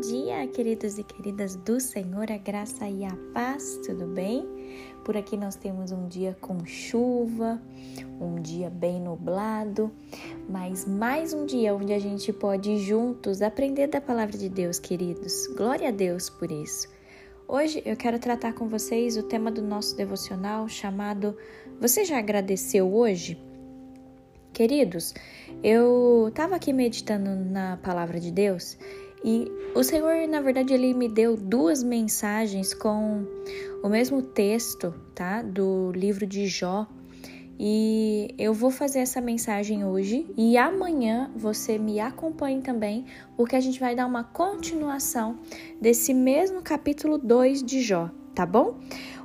Bom dia, queridos e queridas do Senhor, a graça e a paz, tudo bem? Por aqui nós temos um dia com chuva, um dia bem nublado, mas mais um dia onde a gente pode juntos aprender da palavra de Deus, queridos. Glória a Deus por isso. Hoje eu quero tratar com vocês o tema do nosso devocional chamado Você já agradeceu hoje? Queridos, eu estava aqui meditando na palavra de Deus e o Senhor, na verdade, ele me deu duas mensagens com o mesmo texto, tá? Do livro de Jó. E eu vou fazer essa mensagem hoje e amanhã você me acompanhe também, porque a gente vai dar uma continuação desse mesmo capítulo 2 de Jó, tá bom?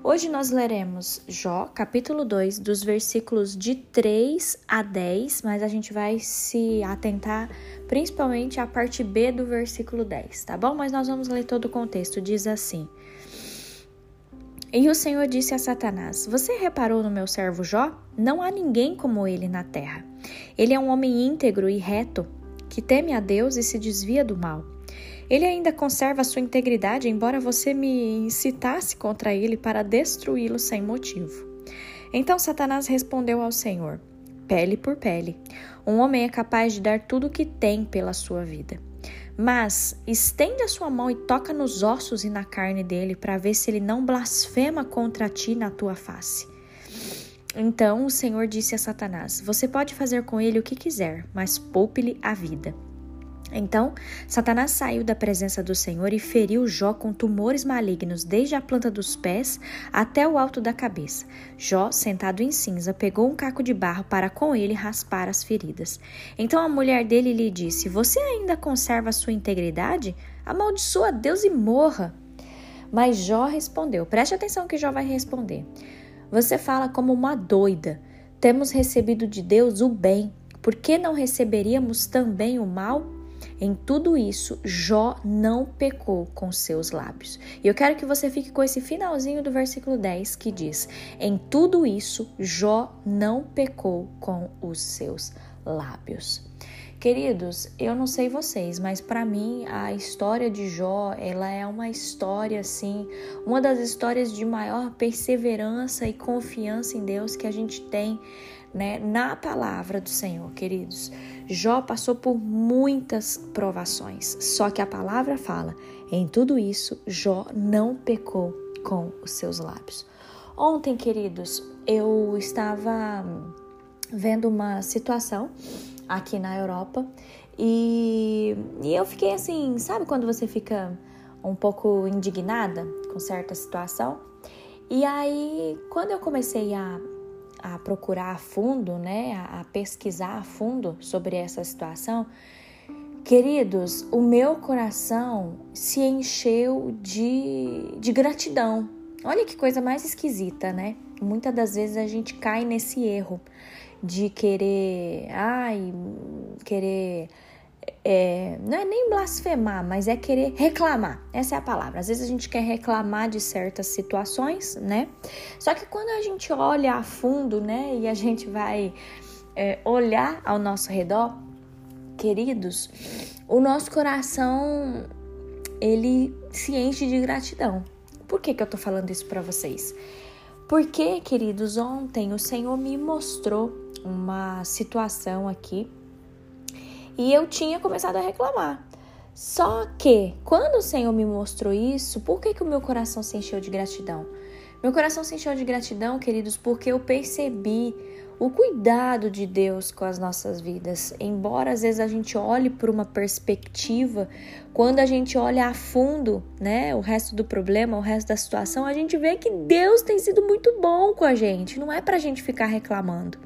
Hoje nós leremos Jó, capítulo 2, dos versículos de 3 a 10, mas a gente vai se atentar principalmente à parte B do versículo 10, tá bom? Mas nós vamos ler todo o contexto. Diz assim: E o Senhor disse a Satanás: Você reparou no meu servo Jó? Não há ninguém como ele na terra. Ele é um homem íntegro e reto, que teme a Deus e se desvia do mal. Ele ainda conserva sua integridade, embora você me incitasse contra ele para destruí-lo sem motivo. Então Satanás respondeu ao Senhor: Pele por pele. Um homem é capaz de dar tudo o que tem pela sua vida. Mas estende a sua mão e toca nos ossos e na carne dele para ver se ele não blasfema contra ti na tua face. Então o Senhor disse a Satanás: Você pode fazer com ele o que quiser, mas poupe-lhe a vida. Então, Satanás saiu da presença do Senhor e feriu Jó com tumores malignos, desde a planta dos pés até o alto da cabeça. Jó, sentado em cinza, pegou um caco de barro para com ele raspar as feridas. Então a mulher dele lhe disse: Você ainda conserva a sua integridade? Amaldiçoa Deus e morra. Mas Jó respondeu: Preste atenção que Jó vai responder. Você fala como uma doida. Temos recebido de Deus o bem. Por que não receberíamos também o mal? Em tudo isso, Jó não pecou com seus lábios. E eu quero que você fique com esse finalzinho do versículo 10 que diz: Em tudo isso, Jó não pecou com os seus lábios. Queridos, eu não sei vocês, mas para mim a história de Jó, ela é uma história assim, uma das histórias de maior perseverança e confiança em Deus que a gente tem, né, na palavra do Senhor, queridos. Jó passou por muitas provações, só que a palavra fala: em tudo isso, Jó não pecou com os seus lábios. Ontem, queridos, eu estava vendo uma situação aqui na Europa e, e eu fiquei assim, sabe quando você fica um pouco indignada com certa situação? E aí, quando eu comecei a a procurar a fundo, né, a, a pesquisar a fundo sobre essa situação, queridos, o meu coração se encheu de, de gratidão. Olha que coisa mais esquisita, né? Muitas das vezes a gente cai nesse erro de querer, ai, querer é, não é nem blasfemar, mas é querer reclamar. Essa é a palavra. Às vezes a gente quer reclamar de certas situações, né? Só que quando a gente olha a fundo, né, e a gente vai é, olhar ao nosso redor, queridos, o nosso coração ele se enche de gratidão. Por que, que eu tô falando isso para vocês? Porque, queridos, ontem o Senhor me mostrou uma situação aqui e eu tinha começado a reclamar. Só que, quando o Senhor me mostrou isso, por que, que o meu coração se encheu de gratidão? Meu coração se encheu de gratidão, queridos, porque eu percebi o cuidado de Deus com as nossas vidas. Embora às vezes a gente olhe por uma perspectiva, quando a gente olha a fundo, né, o resto do problema, o resto da situação, a gente vê que Deus tem sido muito bom com a gente. Não é pra gente ficar reclamando.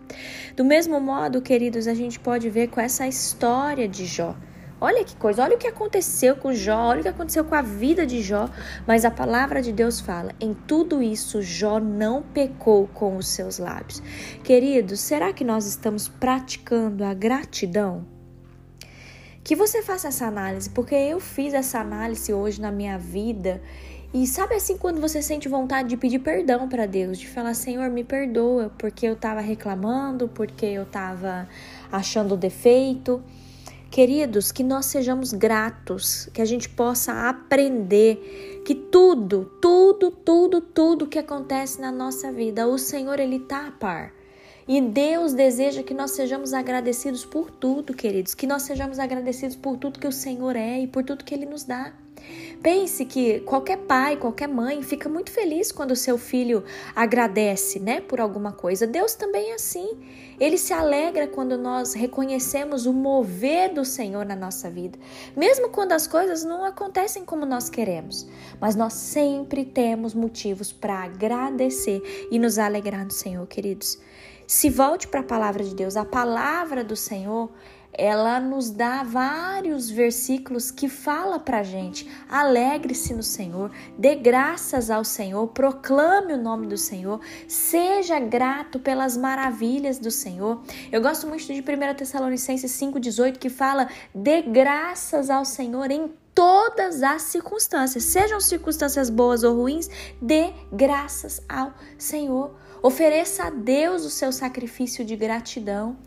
Do mesmo modo, queridos, a gente pode ver com essa história de Jó. Olha que coisa, olha o que aconteceu com Jó, olha o que aconteceu com a vida de Jó, mas a palavra de Deus fala: em tudo isso Jó não pecou com os seus lábios. Queridos, será que nós estamos praticando a gratidão? Que você faça essa análise, porque eu fiz essa análise hoje na minha vida. E sabe assim quando você sente vontade de pedir perdão para Deus, de falar: Senhor, me perdoa, porque eu estava reclamando, porque eu estava achando defeito. Queridos, que nós sejamos gratos, que a gente possa aprender que tudo, tudo, tudo, tudo que acontece na nossa vida, o Senhor ele tá a par. E Deus deseja que nós sejamos agradecidos por tudo, queridos, que nós sejamos agradecidos por tudo que o Senhor é e por tudo que ele nos dá. Pense que qualquer pai, qualquer mãe fica muito feliz quando o seu filho agradece, né, por alguma coisa. Deus também é assim. Ele se alegra quando nós reconhecemos o mover do Senhor na nossa vida, mesmo quando as coisas não acontecem como nós queremos. Mas nós sempre temos motivos para agradecer e nos alegrar no Senhor, queridos. Se volte para a palavra de Deus. A palavra do Senhor ela nos dá vários versículos que fala pra gente: alegre-se no Senhor, dê graças ao Senhor, proclame o nome do Senhor, seja grato pelas maravilhas do Senhor. Eu gosto muito de 1 Tessalonicenses 5:18 que fala: dê graças ao Senhor em todas as circunstâncias, sejam circunstâncias boas ou ruins, dê graças ao Senhor. Ofereça a Deus o seu sacrifício de gratidão.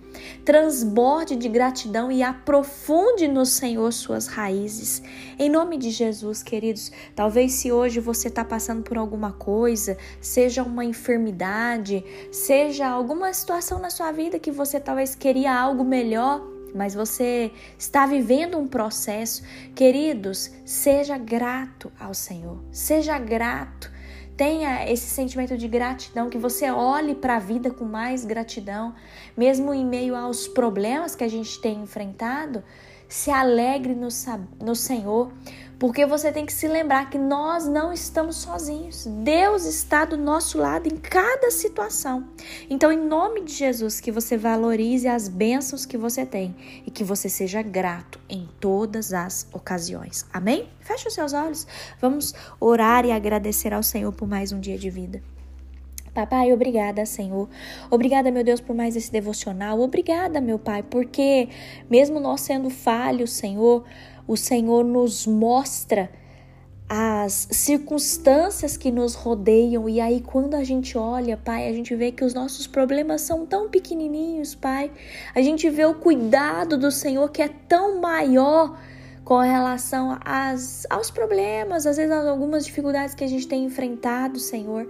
Transborde de gratidão e aprofunde no Senhor suas raízes. Em nome de Jesus, queridos, talvez se hoje você está passando por alguma coisa, seja uma enfermidade, seja alguma situação na sua vida que você talvez queria algo melhor, mas você está vivendo um processo, queridos, seja grato ao Senhor, seja grato tenha esse sentimento de gratidão, que você olhe para a vida com mais gratidão, mesmo em meio aos problemas que a gente tem enfrentado, se alegre no, no Senhor, porque você tem que se lembrar que nós não estamos sozinhos. Deus está do nosso lado em cada situação. Então, em nome de Jesus, que você valorize as bênçãos que você tem e que você seja grato em todas as ocasiões. Amém? Feche os seus olhos. Vamos orar e agradecer ao Senhor por mais um dia de vida. Papai, obrigada, Senhor. Obrigada, meu Deus, por mais esse devocional. Obrigada, meu Pai, porque mesmo nós sendo falhos, Senhor, o Senhor nos mostra as circunstâncias que nos rodeiam e aí quando a gente olha, Pai, a gente vê que os nossos problemas são tão pequenininhos, Pai. A gente vê o cuidado do Senhor que é tão maior com relação às, aos problemas, às vezes algumas dificuldades que a gente tem enfrentado, Senhor.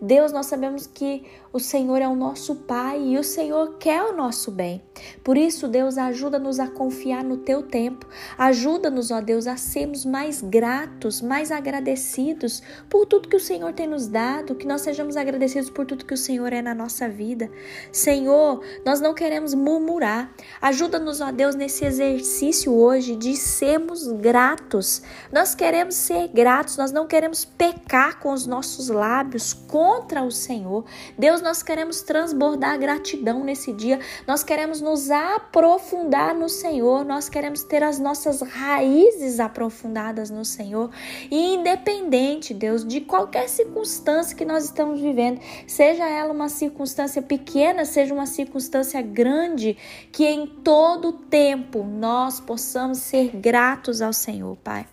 Deus, nós sabemos que o Senhor é o nosso Pai e o Senhor quer o nosso bem. Por isso, Deus, ajuda-nos a confiar no teu tempo. Ajuda-nos, ó Deus, a sermos mais gratos, mais agradecidos por tudo que o Senhor tem nos dado, que nós sejamos agradecidos por tudo que o Senhor é na nossa vida. Senhor, nós não queremos murmurar. Ajuda-nos, ó Deus, nesse exercício hoje de sermos gratos. Nós queremos ser gratos, nós não queremos pecar com os nossos lábios, com contra o Senhor. Deus, nós queremos transbordar gratidão nesse dia, nós queremos nos aprofundar no Senhor, nós queremos ter as nossas raízes aprofundadas no Senhor. E independente, Deus, de qualquer circunstância que nós estamos vivendo, seja ela uma circunstância pequena, seja uma circunstância grande, que em todo tempo nós possamos ser gratos ao Senhor, Pai.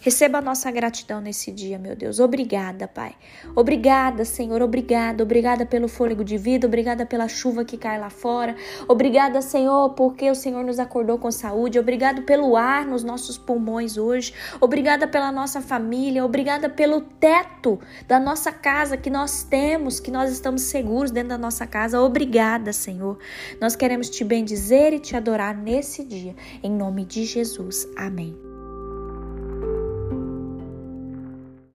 Receba a nossa gratidão nesse dia, meu Deus. Obrigada, Pai. Obrigada, Senhor. Obrigada. Obrigada pelo fôlego de vida. Obrigada pela chuva que cai lá fora. Obrigada, Senhor, porque o Senhor nos acordou com saúde. Obrigado pelo ar nos nossos pulmões hoje. Obrigada pela nossa família. Obrigada pelo teto da nossa casa que nós temos, que nós estamos seguros dentro da nossa casa. Obrigada, Senhor. Nós queremos te bendizer e te adorar nesse dia. Em nome de Jesus. Amém.